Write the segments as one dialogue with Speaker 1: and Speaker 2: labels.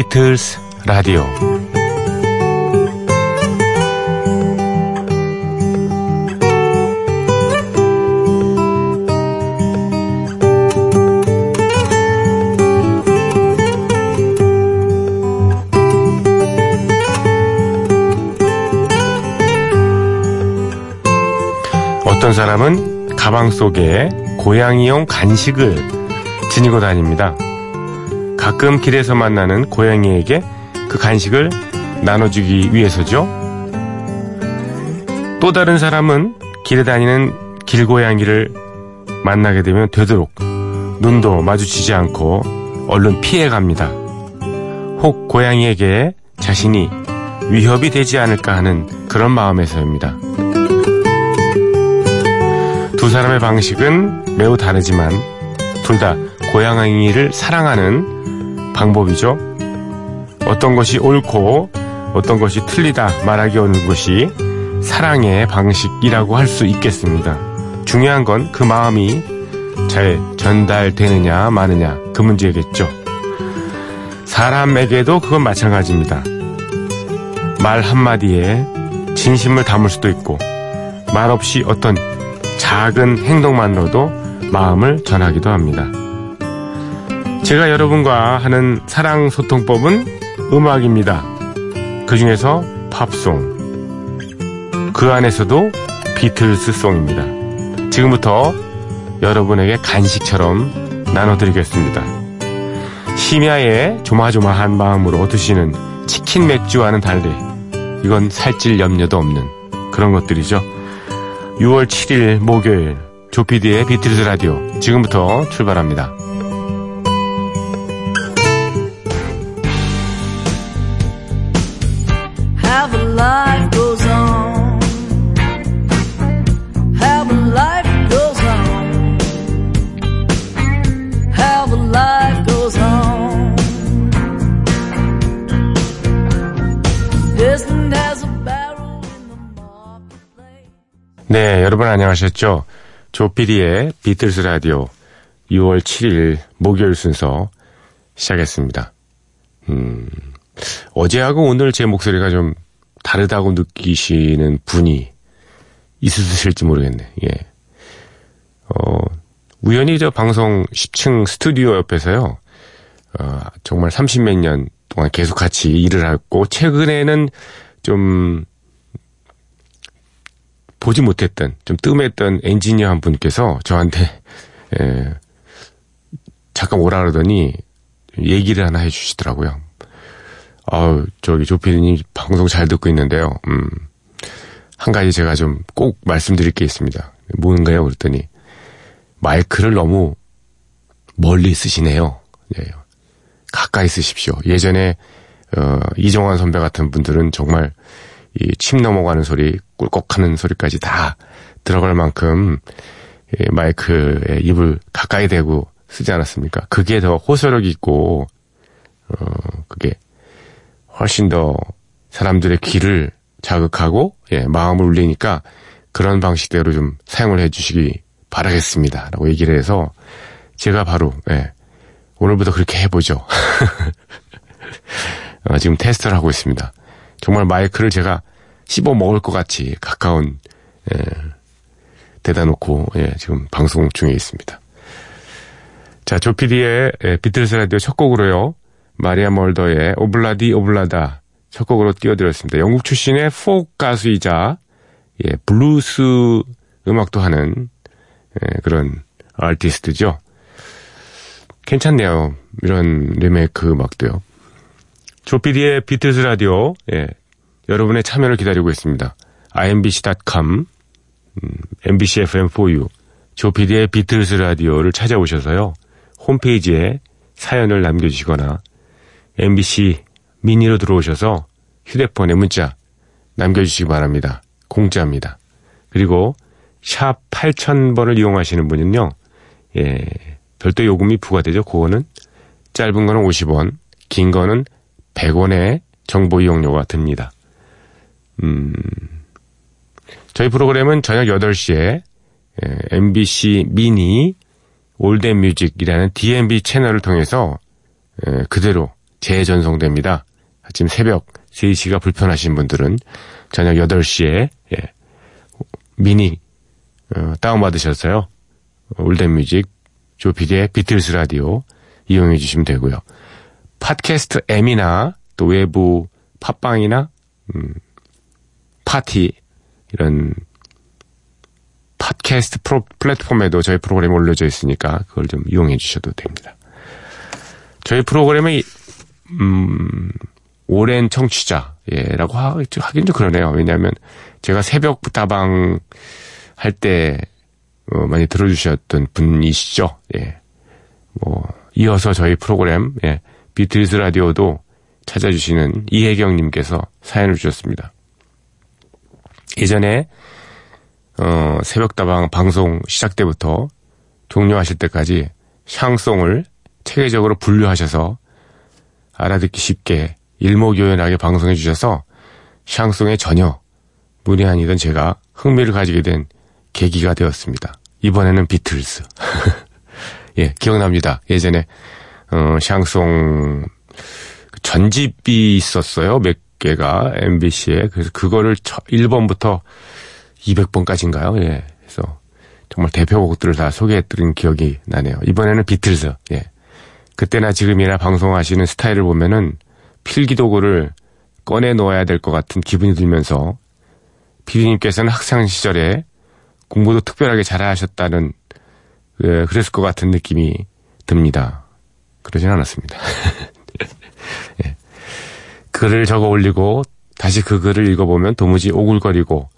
Speaker 1: 비틀스 라디오 어떤 사람은 가방 속에 고양이용 간식을 지니고 다닙니다. 가끔 길에서 만나는 고양이에게 그 간식을 나눠주기 위해서죠. 또 다른 사람은 길에 다니는 길고양이를 만나게 되면 되도록 눈도 마주치지 않고 얼른 피해 갑니다. 혹 고양이에게 자신이 위협이 되지 않을까 하는 그런 마음에서입니다. 두 사람의 방식은 매우 다르지만 둘 다 고양이를 사랑하는 방법이죠. 어떤 것이 옳고 어떤 것이 틀리다 말하기 어려운 것이 사랑의 방식이라고 할 수 있겠습니다. 중요한 건 그 마음이 잘 전달되느냐 마느냐 그 문제겠죠. 사람에게도 그건 마찬가지입니다. 말 한마디에 진심을 담을 수도 있고 말없이 어떤 작은 행동만으로도 마음을 전하기도 합니다. 제가 여러분과 하는 사랑 소통법은 음악입니다. 그 중에서 팝송. 그 안에서도 비틀스송입니다. 지금부터 여러분에게 간식처럼 나눠드리겠습니다. 심야에 조마조마한 마음으로 드시는 치킨 맥주와는 달리 이건 살찔 염려도 없는 그런 것들이죠. 6월 7일 목요일 조피디의 비틀즈 라디오 지금부터 출발합니다. 네, 여러분 안녕하셨죠? 조피디의 비틀스 라디오 6월 7일 목요일 순서 시작했습니다. 음, 어제하고 오늘 제 목소리가 좀 다르다고 느끼시는 분이 있으실지 모르겠네. 예. 어, 우연히 저 방송 10층 스튜디오 옆에서요. 어, 정말 30몇 년 동안 계속 같이 일을 했고 최근에는 좀 보지 못했던 좀 뜸했던 엔지니어 한 분께서 저한테 예, 잠깐 오라 그러더니 얘기를 하나 해주시더라고요. 아우 저기 조피디님 방송 잘 듣고 있는데요. 음, 한 가지 제가 좀 꼭 말씀드릴 게 있습니다. 뭔가요? 그랬더니 마이크를 너무 멀리 쓰시네요. 예, 가까이 쓰십시오. 예전에 어, 이정환 선배 같은 분들은 정말 이 침 넘어가는 소리, 꿀꺽하는 소리까지 다 들어갈 만큼 이 마이크에 입을 가까이 대고 쓰지 않았습니까? 그게 더 호소력 있고 어 그게 훨씬 더 사람들의 귀를 자극하고 예, 마음을 울리니까 그런 방식대로 좀 사용을 해주시기 바라겠습니다라고 얘기를 해서 제가 바로 예, 오늘부터 그렇게 해보죠. 어, 지금 테스트를 하고 있습니다. 정말 마이크를 제가 씹어 먹을 것 같이 가까운 예, 대다 놓고 예, 지금 방송 중에 있습니다. 자, 조피디의 예, 비틀스 라디오 첫 곡으로요. 마리아 멀더의 Ob-La-Di Ob-La-Da 첫 곡으로 띄워드렸습니다. 영국 출신의 포크 가수이자 예, 블루스 음악도 하는 예, 그런 아티스트죠. 괜찮네요. 이런 리메이크 음악도요. 조피디의 비틀스 라디오 예, 여러분의 참여를 기다리고 있습니다. imbc.com 음, MBC FM4U 조피디의 비틀스 라디오를 찾아오셔서요. 홈페이지에 사연을 남겨주시거나 MBC 미니로 들어오셔서 휴대폰에 문자 남겨주시기 바랍니다. 공짜입니다. 그리고 샵 8000번을 이용하시는 분은요. 예, 별도 요금이 부과되죠. 그거는 짧은 거는 50원, 긴 거는 100원의 정보 이용료가 듭니다. 음, 저희 프로그램은 저녁 8시에 예, MBC 미니 올덴 뮤직이라는 DMB 채널을 통해서 에, 그대로 재전송됩니다. 아침 새벽 3시가 불편하신 분들은 저녁 8시에 예, 미니 어, 다운받으셨어요. 올댓뮤직 조피디의 비틀스 라디오 이용해 주시면 되고요. 팟캐스트 M이나 또 외부 팟빵이나 음, 팟티 이런 팟캐스트 프로, 플랫폼에도 저희 프로그램이 올려져 있으니까 그걸 좀 이용해 주셔도 됩니다. 저희 프로그램의 음, 오랜 청취자라고 하 긴 좀 그러네요. 왜냐하면 제가 새벽 다방 할때 어, 많이 들어주셨던 분이시죠. 예. 뭐 이어서 저희 프로그램 예, 비틀즈 라디오도 찾아주시는 이혜경님께서 사연을 주셨습니다. 예전에 어, 새벽다방 방송 시작 때부터 종료하실 때까지 샹송을 체계적으로 분류하셔서 알아듣기 쉽게 일목요연하게 방송해 주셔서 샹송에 전혀 아니던 제가 흥미를 가지게 된 계기가 되었습니다. 이번에는 비틀스. 예, 기억납니다. 예전에 어, 샹송 전집이 있었어요. 몇 개가 MBC에. 그래서 그거를 1번부터 200번까지인가요? 예. 그래서 정말 대표곡들을 다 소개해드린 기억이 나네요. 이번에는 비틀즈. 예. 그때나 지금이나 방송하시는 스타일을 보면은 필기 도구를 꺼내 놓아야 될 것 같은 기분이 들면서 피디님께서는 학창 시절에 공부도 특별하게 잘하셨다는 예, 그랬을 것 같은 느낌이 듭니다. 그러진 않았습니다. 예. 글을 적어 올리고 다시 그 글을 읽어보면 도무지 오글거리고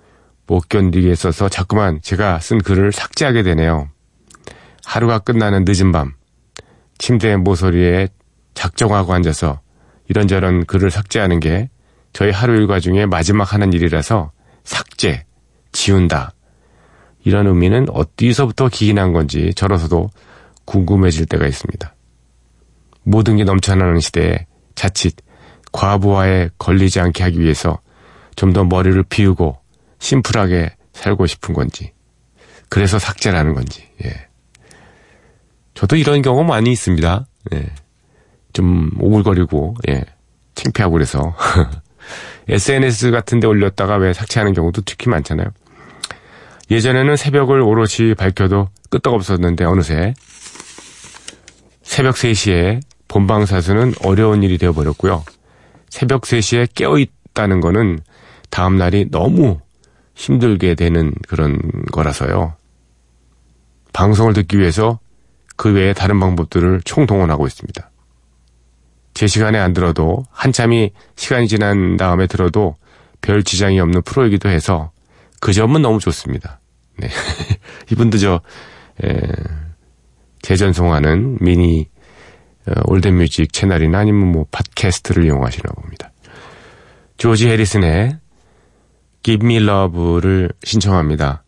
Speaker 1: 못 견디겠어서 자꾸만 제가 쓴 글을 삭제하게 되네요. 하루가 끝나는 늦은 밤 침대 모서리에 작정하고 앉아서 이런저런 글을 삭제하는 게 저희 하루 일과 중에 마지막 하는 일이라서 삭제, 지운다. 이런 의미는 어디서부터 기인한 건지 저로서도 궁금해질 때가 있습니다. 모든 게 넘쳐나는 시대에 자칫 과부하에 걸리지 않게 하기 위해서 좀 더 머리를 비우고 심플하게 살고 싶은 건지, 그래서 삭제라는 건지, 예. 저도 이런 경우 많이 있습니다. 예. 좀 오글거리고, 예. 창피하고 그래서. SNS 같은 데 올렸다가 왜 삭제하는 경우도 특히 많잖아요. 예전에는 새벽을 오롯이 밝혀도 끄떡없었는데 어느새 새벽 3시에 본방사수는 어려운 일이 되어버렸고요. 새벽 3시에 깨어있다는 거는 다음날이 너무 힘들게 되는 그런 거라서요. 방송을 듣기 위해서 그 외에 다른 방법들을 총동원하고 있습니다. 제 시간에 안 들어도 한참이 시간이 지난 다음에 들어도 별 지장이 없는 프로이기도 해서 그 점은 너무 좋습니다. 네. 이분도 저, 에, 재전송하는 미니 어, 올드뮤직 채널이나 아니면 뭐 팟캐스트를 이용하시나 봅니다. 조지 해리슨의 Give Me Love를 신청합니다.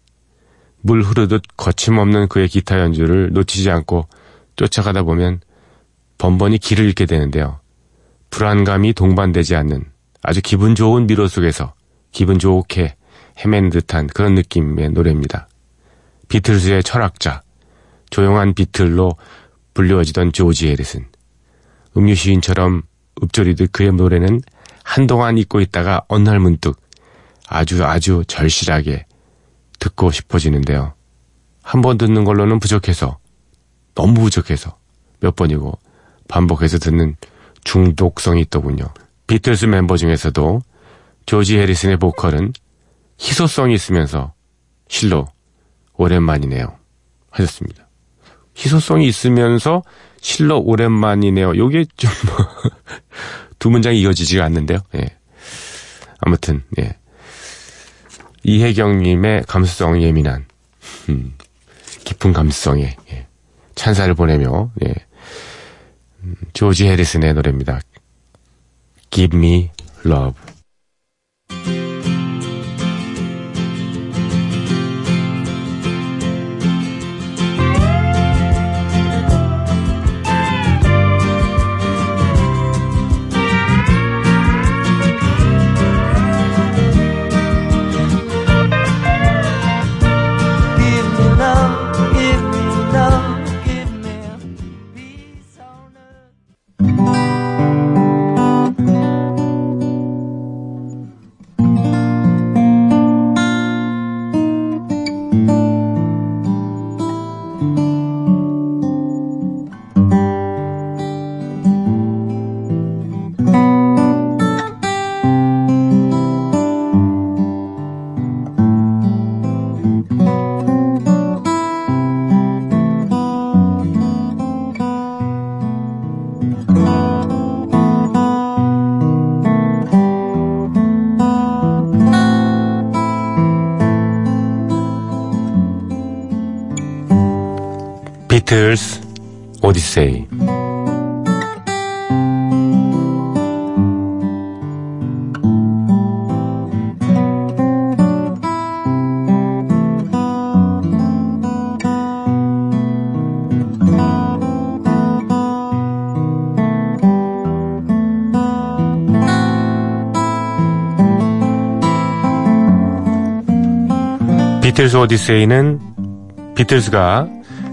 Speaker 1: 물 흐르듯 거침없는 그의 기타 연주를 놓치지 않고 쫓아가다 보면 번번이 길을 잃게 되는데요. 불안감이 동반되지 않는 아주 기분 좋은 미로 속에서 기분 좋게 헤맨 듯한 그런 느낌의 노래입니다. 비틀즈의 철학자, 조용한 비틀로 불리워지던 조지 해리슨. 음유 시인처럼 읊조리듯 그의 노래는 한동안 잊고 있다가 어느 날 문득 아주 아주 절실하게 듣고 싶어지는데요. 한 번 듣는 걸로는 부족해서, 너무 부족해서 몇 번이고 반복해서 듣는 중독성이 있더군요. 비틀스 멤버 중에서도 조지 해리슨의 보컬은 희소성이 있으면서 실로 오랜만이네요. 하셨습니다. 희소성이 있으면서 실로 오랜만이네요. 요게 좀 두 문장이 이어지지가 않는데요. 예. 아무튼 예. 이혜경님의 감수성 예민한 음, 깊은 감수성에 예. 찬사를 보내며 예. 음, 조지 해리슨의 노래입니다. Give Me Love. 비틀스 오디세이 비틀스 오디세이는 비틀스가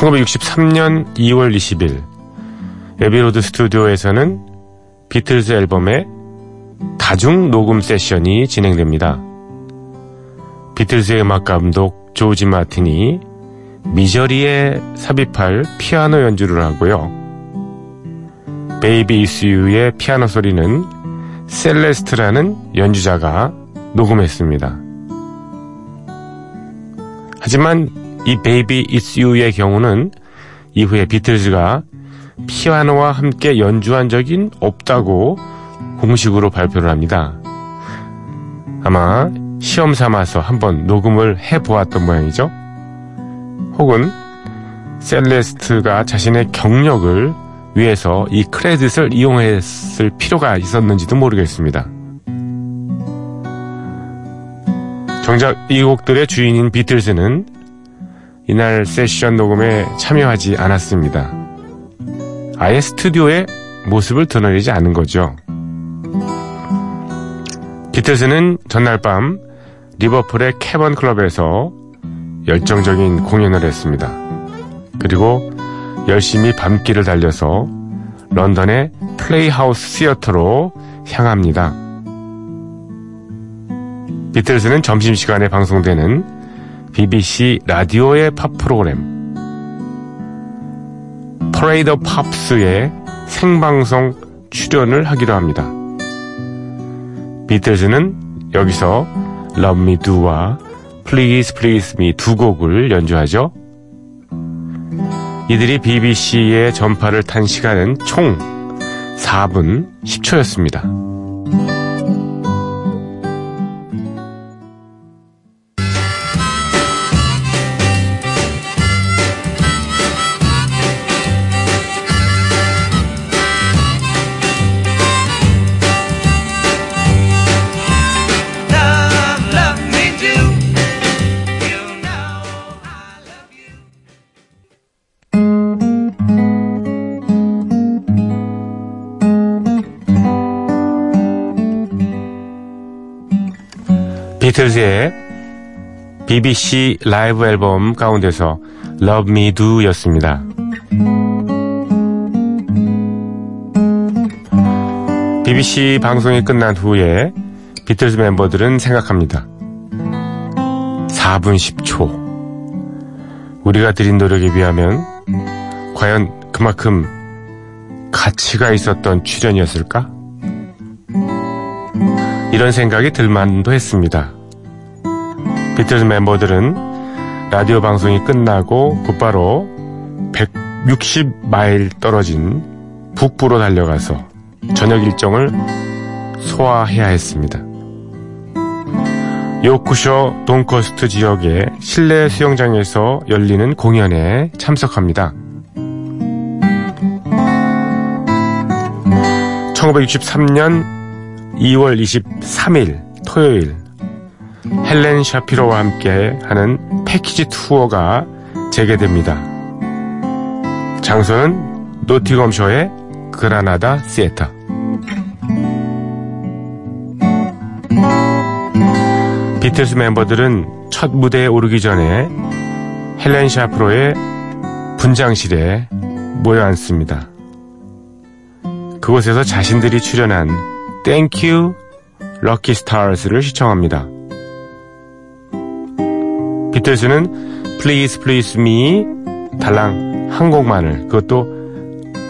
Speaker 1: 1963년 2월 20일 애비로드 스튜디오에서는 비틀즈 앨범의 다중 녹음 세션이 진행됩니다. 비틀즈의 음악 감독 조지 마틴이 Misery에 삽입할 피아노 연주를 하고요. Baby It's You의 피아노 소리는 셀레스트라는 연주자가 녹음했습니다. 하지만 이 Baby It's You의 경우는 이후에 비틀즈가 피아노와 함께 연주한 적은 없다고 공식으로 발표를 합니다. 아마 시험 삼아서 한번 녹음을 해보았던 모양이죠. 혹은 셀레스트가 자신의 경력을 위해서 이 크레딧을 이용했을 필요가 있었는지도 모르겠습니다. 정작 이 곡들의 주인인 비틀즈는 이날 세션 녹음에 참여하지 않았습니다. 아예 스튜디오의 모습을 드러내지 않은 거죠. 비틀즈는 전날 밤 리버풀의 캐번 클럽에서 열정적인 공연을 했습니다. 그리고 열심히 밤길을 달려서 런던의 플레이하우스 시어터로 향합니다. 비틀즈는 점심시간에 방송되는 BBC 라디오의 팝 프로그램 퍼레이더 팝스의 생방송 출연을 하기로 합니다. 비틀즈는 여기서 Love Me Do와 Please Please Me 두 곡을 연주하죠. 이들이 BBC의 전파를 탄 시간은 총 4분 10초였습니다. 비틀즈의 BBC 라이브 앨범 가운데서 Love Me Do 였습니다. BBC 방송이 끝난 후에 비틀즈 멤버들은 생각합니다. 4분 10초. 우리가 들인 노력에 비하면 과연 그만큼 가치가 있었던 출연이었을까? 이런 생각이 들만도 했습니다. 비틀즈 멤버들은 라디오 방송이 끝나고 곧바로 160마일 떨어진 북부로 달려가서 저녁 일정을 소화해야 했습니다. 요쿠쇼 돈코스트 지역의 실내 수영장에서 열리는 공연에 참석합니다. 1963년 2월 23일 토요일 헬렌 샤피로와 함께 하는 패키지 투어가 재개됩니다. 장소는 노팅엄셔의 그라나다 시애터. 비틀스 멤버들은 첫 무대에 오르기 전에 헬렌 샤피로의 분장실에 모여 앉습니다. 그곳에서 자신들이 출연한 You Lucky Stars를 시청합니다. 비틀스는 Please Please Me 달랑 한 곡만을 그것도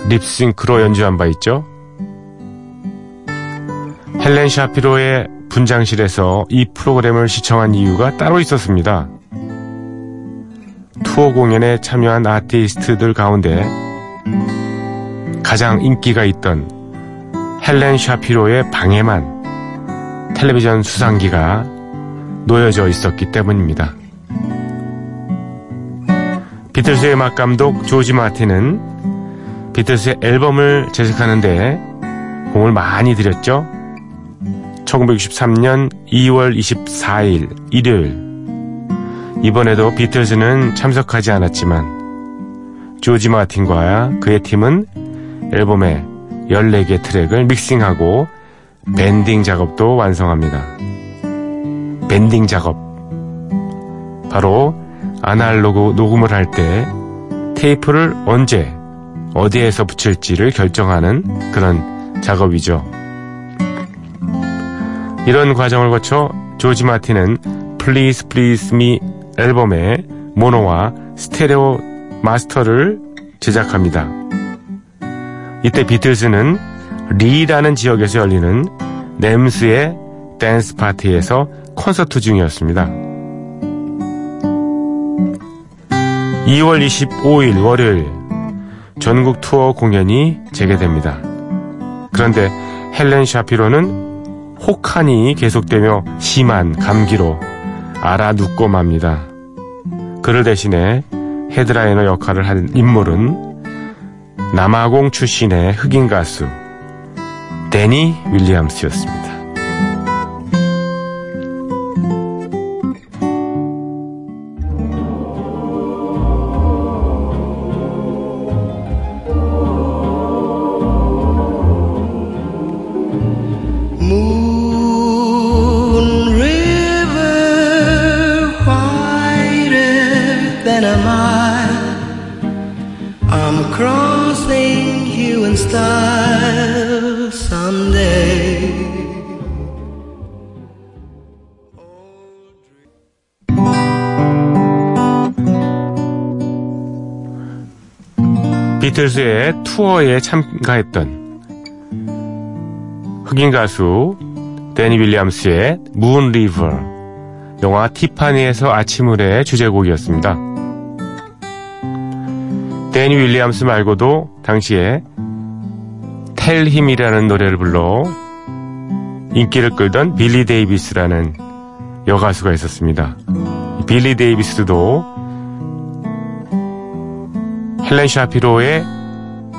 Speaker 1: 립싱크로 연주한 바 있죠. 헬렌 샤피로의 분장실에서 이 프로그램을 시청한 이유가 따로 있었습니다. 투어 공연에 참여한 아티스트들 가운데 가장 인기가 있던 헬렌 샤피로의 방에만 텔레비전 수상기가 놓여져 있었기 때문입니다. 비틀스의 음악 감독 조지 마틴은 비틀스의 앨범을 제작하는데 공을 많이 들였죠. 1963년 2월 24일 일요일 이번에도 비틀즈는 참석하지 않았지만 조지 마틴과 그의 팀은 앨범의 14개 트랙을 믹싱하고 밴딩 작업도 완성합니다. 밴딩 작업 바로 아날로그 녹음을 할 때 테이프를 언제 어디에서 붙일지를 결정하는 그런 작업이죠. 이런 과정을 거쳐 조지 마틴은 Please Please Me 앨범의 모노와 스테레오 마스터를 제작합니다. 이때 비틀즈는 리라는 지역에서 열리는 램스의 댄스 파티에서 콘서트 중이었습니다. 2월 25일 월요일 전국 투어 공연이 재개됩니다. 그런데 헬렌 샤피로는 혹한이 계속되며 심한 감기로 알아눕고 맙니다. 그를 대신해 헤드라이너 역할을 한 인물은 남아공 출신의 흑인 가수 데니 윌리엄스였습니다. 비틀스의 투어에 참가했던 흑인 가수 데니 윌리엄스의 Moon River 영화 티파니에서 아침을의 주제곡이었습니다. 데니 윌리엄스 말고도 당시에 Tell Him이라는 노래를 불러 인기를 끌던 빌리 데이비스라는 여가수가 있었습니다. 빌리 데이비스도 헬렌 샤피로의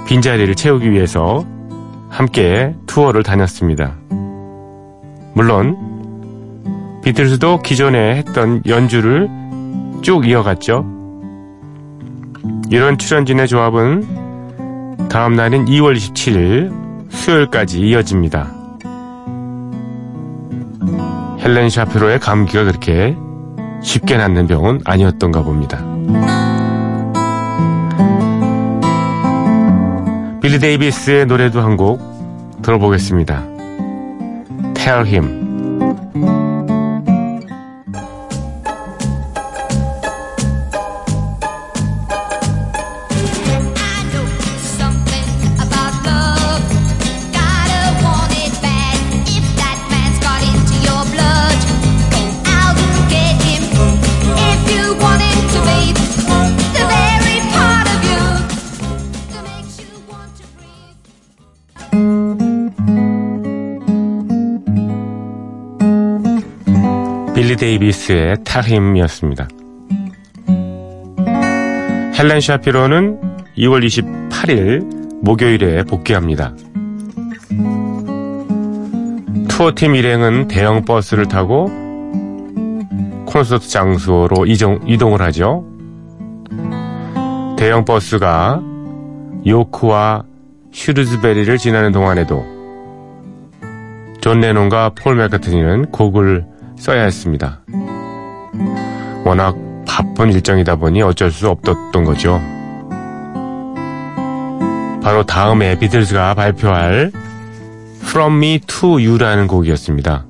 Speaker 1: 빈자리를 채우기 위해서 함께 투어를 다녔습니다. 물론 비틀스도 기존에 했던 연주를 쭉 이어갔죠. 이런 출연진의 조합은 다음 날인 2월 27일 수요일까지 이어집니다. 헬렌 샤피로의 감기가 그렇게 쉽게 낫는 병은 아니었던가 봅니다. 빌리 데이비스의 노래도 한 곡 들어보겠습니다. Tell him. 빌리 데이비스의 타힘이었습니다. 헬렌 샤피로는 2월 28일 목요일에 복귀합니다. 투어팀 일행은 대형 버스를 타고 콘서트 장소로 이동, 이동을 하죠. 대형 버스가 요크와 슈르즈베리를 지나는 동안에도 존 레논과 폴 맥카트니는 곡을 써야 했습니다. 워낙 바쁜 일정이다 보니 어쩔 수 없었던 거죠. 바로 다음에 비틀즈가 발표할 From Me to You라는 곡이었습니다.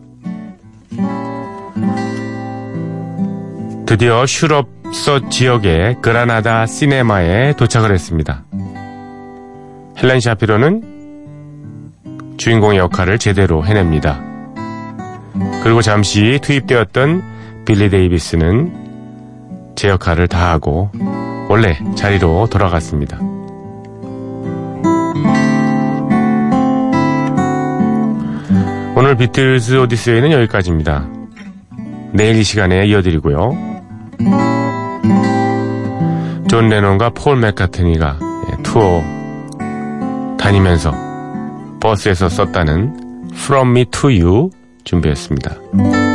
Speaker 1: 드디어 슈롭셔 지역의 그라나다 시네마에 도착을 했습니다. 헬렌 샤피로는 주인공의 역할을 제대로 해냅니다. 그리고 잠시 투입되었던 빌리 데이비스는 제 역할을 다하고 원래 자리로 돌아갔습니다. 오늘 비틀즈 오디세이는 여기까지입니다. 내일 이 시간에 이어드리고요. 존 레논과 폴 맥카트니가 예, 투어 다니면서 버스에서 썼다는 From Me to You 준비했습니다.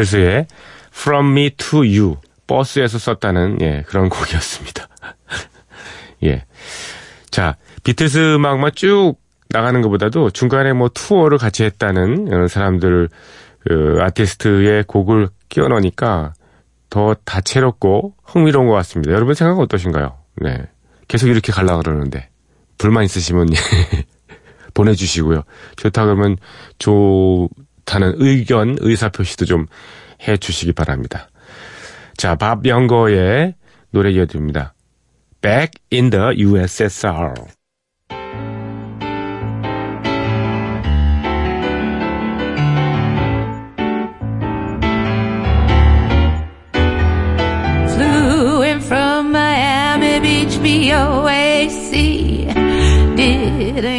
Speaker 1: 비틀스의 From Me to You 버스에서 썼다는 예, 그런 곡이었습니다. 예. 자, 비틀스 음악만 쭉 나가는 것보다도 중간에 뭐 투어를 같이 했다는 이런 사람들 그 아티스트의 곡을 끼워 넣으니까 더 다채롭고 흥미로운 것 같습니다. 여러분 생각은 어떠신가요? 네. 계속 이렇게 갈라 그러는데 불만 있으시면 보내주시고요. 좋다 그러면 좋다는 의견, 의사표시도 좀 해주시기 바랍니다. 자, 밥 영거의 노래 이어드립니다. Back in the USSR.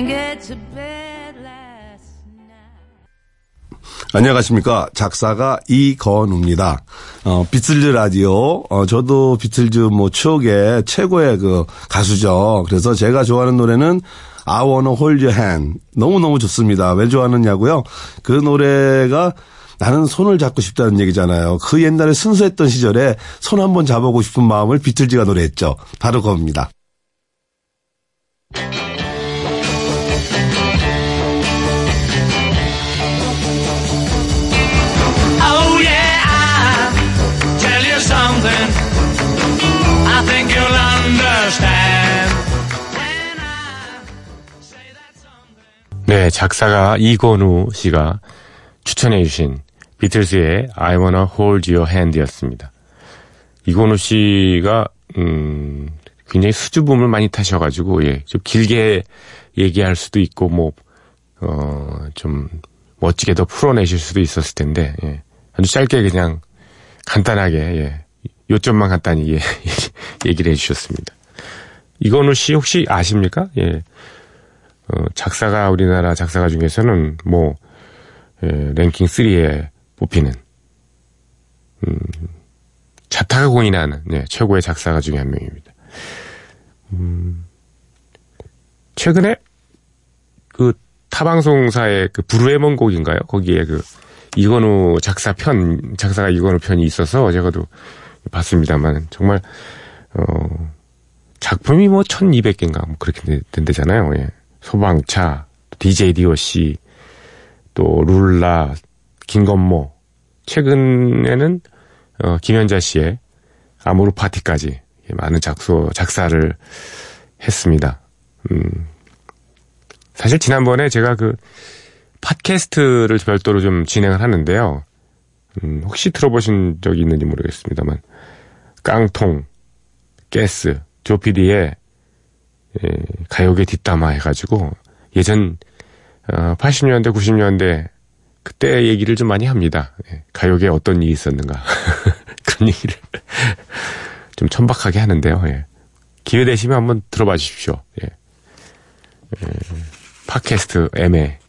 Speaker 2: Get
Speaker 3: 안녕하십니까. 작사가 이건우입니다. 어, 비틀즈 라디오. 어, 저도 비틀즈 뭐 추억의 최고의 그 가수죠. 그래서 제가 좋아하는 노래는 I wanna hold your hand. 너무너무 좋습니다. 왜 좋아하느냐고요? 그 노래가 나는 손을 잡고 싶다는 얘기잖아요. 그 옛날에 순수했던 시절에 손 한번 잡아보고 싶은 마음을 비틀즈가 노래했죠. 바로 그겁니다.
Speaker 4: Something. I think you'll understand.
Speaker 1: 네, 작사가 이건우 씨가 추천해 주신 비틀스의 I wanna hold your hand이었습니다. 이건우 씨가 음, 굉장히 수줍음을 많이 타셔가지고 예, 좀 길게 얘기할 수도 있고 뭐 어, 좀 멋지게 더 풀어내실 수도 있었을 텐데 예, 아주 짧게 그냥 간단하게 예, 요점만 간단히 예, 얘기를 해주셨습니다. 이건우 씨 혹시 아십니까? 예. 어, 작사가 우리나라 작사가 중에서는 뭐 예, 랭킹 3에 뽑히는 음, 자타가 공인하는 네, 최고의 작사가 중에 한 명입니다. 음, 최근에 그 타방송사의 그 브루에몬 곡인가요? 거기에 그 이건우 작사 편 작사가 이건우 편이 있어서 제가도 봤습니다만 정말 어 작품이 뭐 1200개인가 뭐 그렇게 된대잖아요. 예. 소방차, DJ DOC, 또 룰라, 김건모, 최근에는 어, 김현자 씨의 아모르 파티까지 예, 많은 작소 작사를 했습니다. 음, 사실 지난번에 제가 그 팟캐스트를 별도로 좀 진행을 하는데요. 음, 혹시 들어보신 적이 있는지 모르겠습니다만 깡통, 가스, 조피디의 예, 가요계 뒷담화 해가지고 예전 어, 80년대, 90년대 그때 얘기를 좀 많이 합니다. 예, 가요계에 어떤 일이 있었는가 그런 얘기를 좀 천박하게 하는데요. 예. 기회 되시면 한번 들어봐 주십시오. 예. 예, 팟캐스트 애매 예.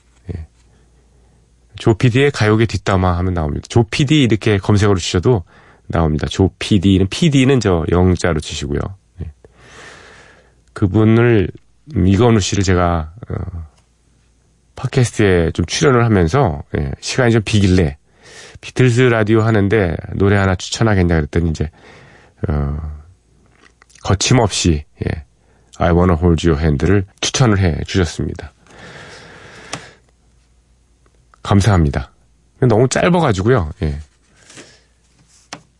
Speaker 1: 조피디의 가요계 뒷담화 하면 나옵니다. 조피디 이렇게 검색어로 치셔도 나옵니다. 조피디는 PD는 저 영자로 치시고요. 예. 그분을 음, 이건우 씨를 제가 어, 팟캐스트에 좀 출연을 하면서 예, 시간이 좀 비길래 비틀즈 라디오 하는데 노래 하나 추천하겠냐 그랬더니 이제 어, 거침없이 예, I Wanna Hold Your Hand를 추천을 해 주셨습니다. 감사합니다. 너무 짧아가지고요. 예.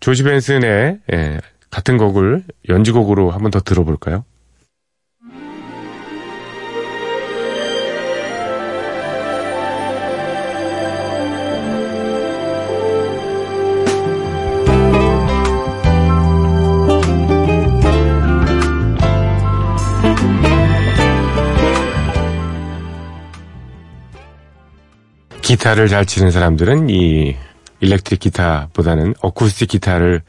Speaker 1: 조지 벤슨의 예, 같은 곡을 연주곡으로 한번 더 들어볼까요? 기타를 잘 치는 사람들은 이 일렉트릭 기타보다는 어쿠스틱 기타를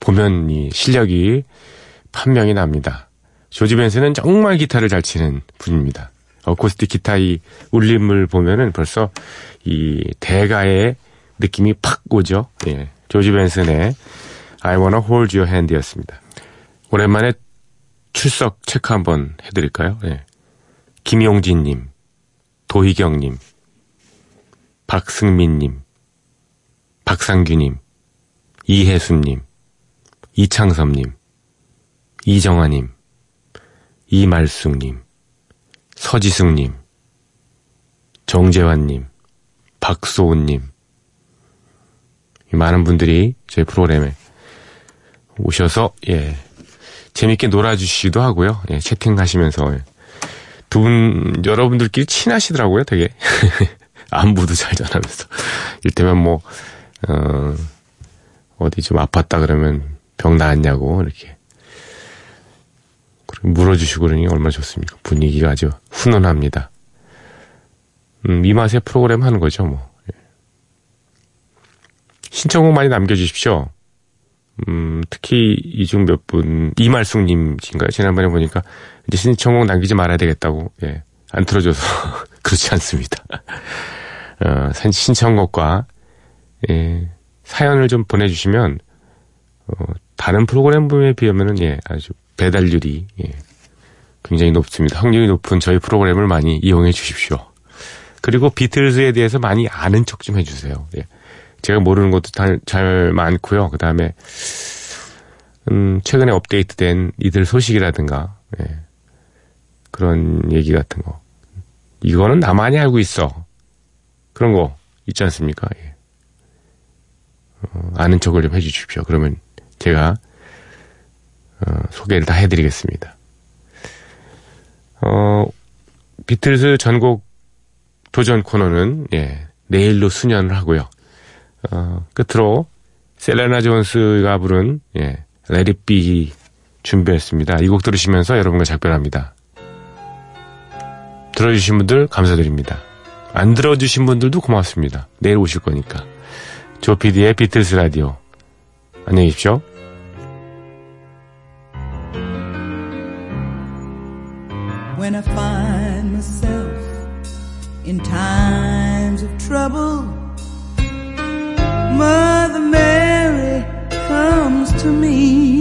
Speaker 1: 보면 이 실력이 판명이 납니다. 조지 벤슨은 정말 기타를 잘 치는 분입니다. 어쿠스틱 기타 이 울림을 보면은 벌써 이 대가의 느낌이 팍 오죠. 예. 조지 벤슨의 I Wanna Hold Your Hand이었습니다. 오랜만에 출석 체크 한번 해드릴까요? 예. 김용진님, 도희경님, 박승민님, 박상규님, 이혜수님, 이창섭님, 이정아님, 이말숙님, 서지승님, 정재환님, 박소은님, 이 많은 분들이 저희 프로그램에 오셔서 예 재밌게 놀아주시기도 하고요. 예, 채팅하시면서 예. 두분 여러분들끼리 친하시더라고요. 되게 안부도 잘 전하면서 이를테면 뭐 어, 어디 좀 아팠다 그러면 병 나았냐고 이렇게 물어주시고 그러니 얼마나 좋습니까? 분위기가 아주 훈훈합니다. 음, 이 맛에 프로그램 하는 거죠, 뭐. 예. 신청곡 많이 남겨주십시오. 음, 특히 이 중 몇 분, 이말숙님인가요? 지난번에 보니까 이제 신청곡 남기지 말아야 되겠다고, 예. 안 틀어줘서 그렇지 않습니다. 어, 산- 신청곡과, 예, 사연을 좀 보내주시면, 어, 다른 프로그램에 비하면은, 예, 아주 배달률이, 예, 굉장히 높습니다. 확률이 높은 저희 프로그램을 많이 이용해 주십시오. 그리고 비틀즈에 대해서 많이 아는 척 좀 해주세요. 예. 제가 모르는 것도 다- 잘 많고요. 그 다음에 음, 최근에 업데이트된 이들 소식이라든가 예. 그런 얘기 같은 거 이거는 나만이 알고 있어. 그런 거 있지 않습니까? 예. 어, 아는 척을 좀 해주십시오. 그러면 제가 어, 소개를 다 해드리겠습니다. 어, 비틀즈 전곡 도전 코너는 예, 내일로 순연을 하고요. 어, 끝으로 셀레나 존스가 부른 예, Be 준비했습니다. 이 곡 들으시면서 여러분과 작별합니다. 들어주신 분들 감사드립니다. 안 들어주신 분들도 고맙습니다. 내일 오실 거니까. 조피디의 비틀스 라디오. 안녕히 계십시오.
Speaker 5: when I find myself in times of trouble. Mother Mary comes to me.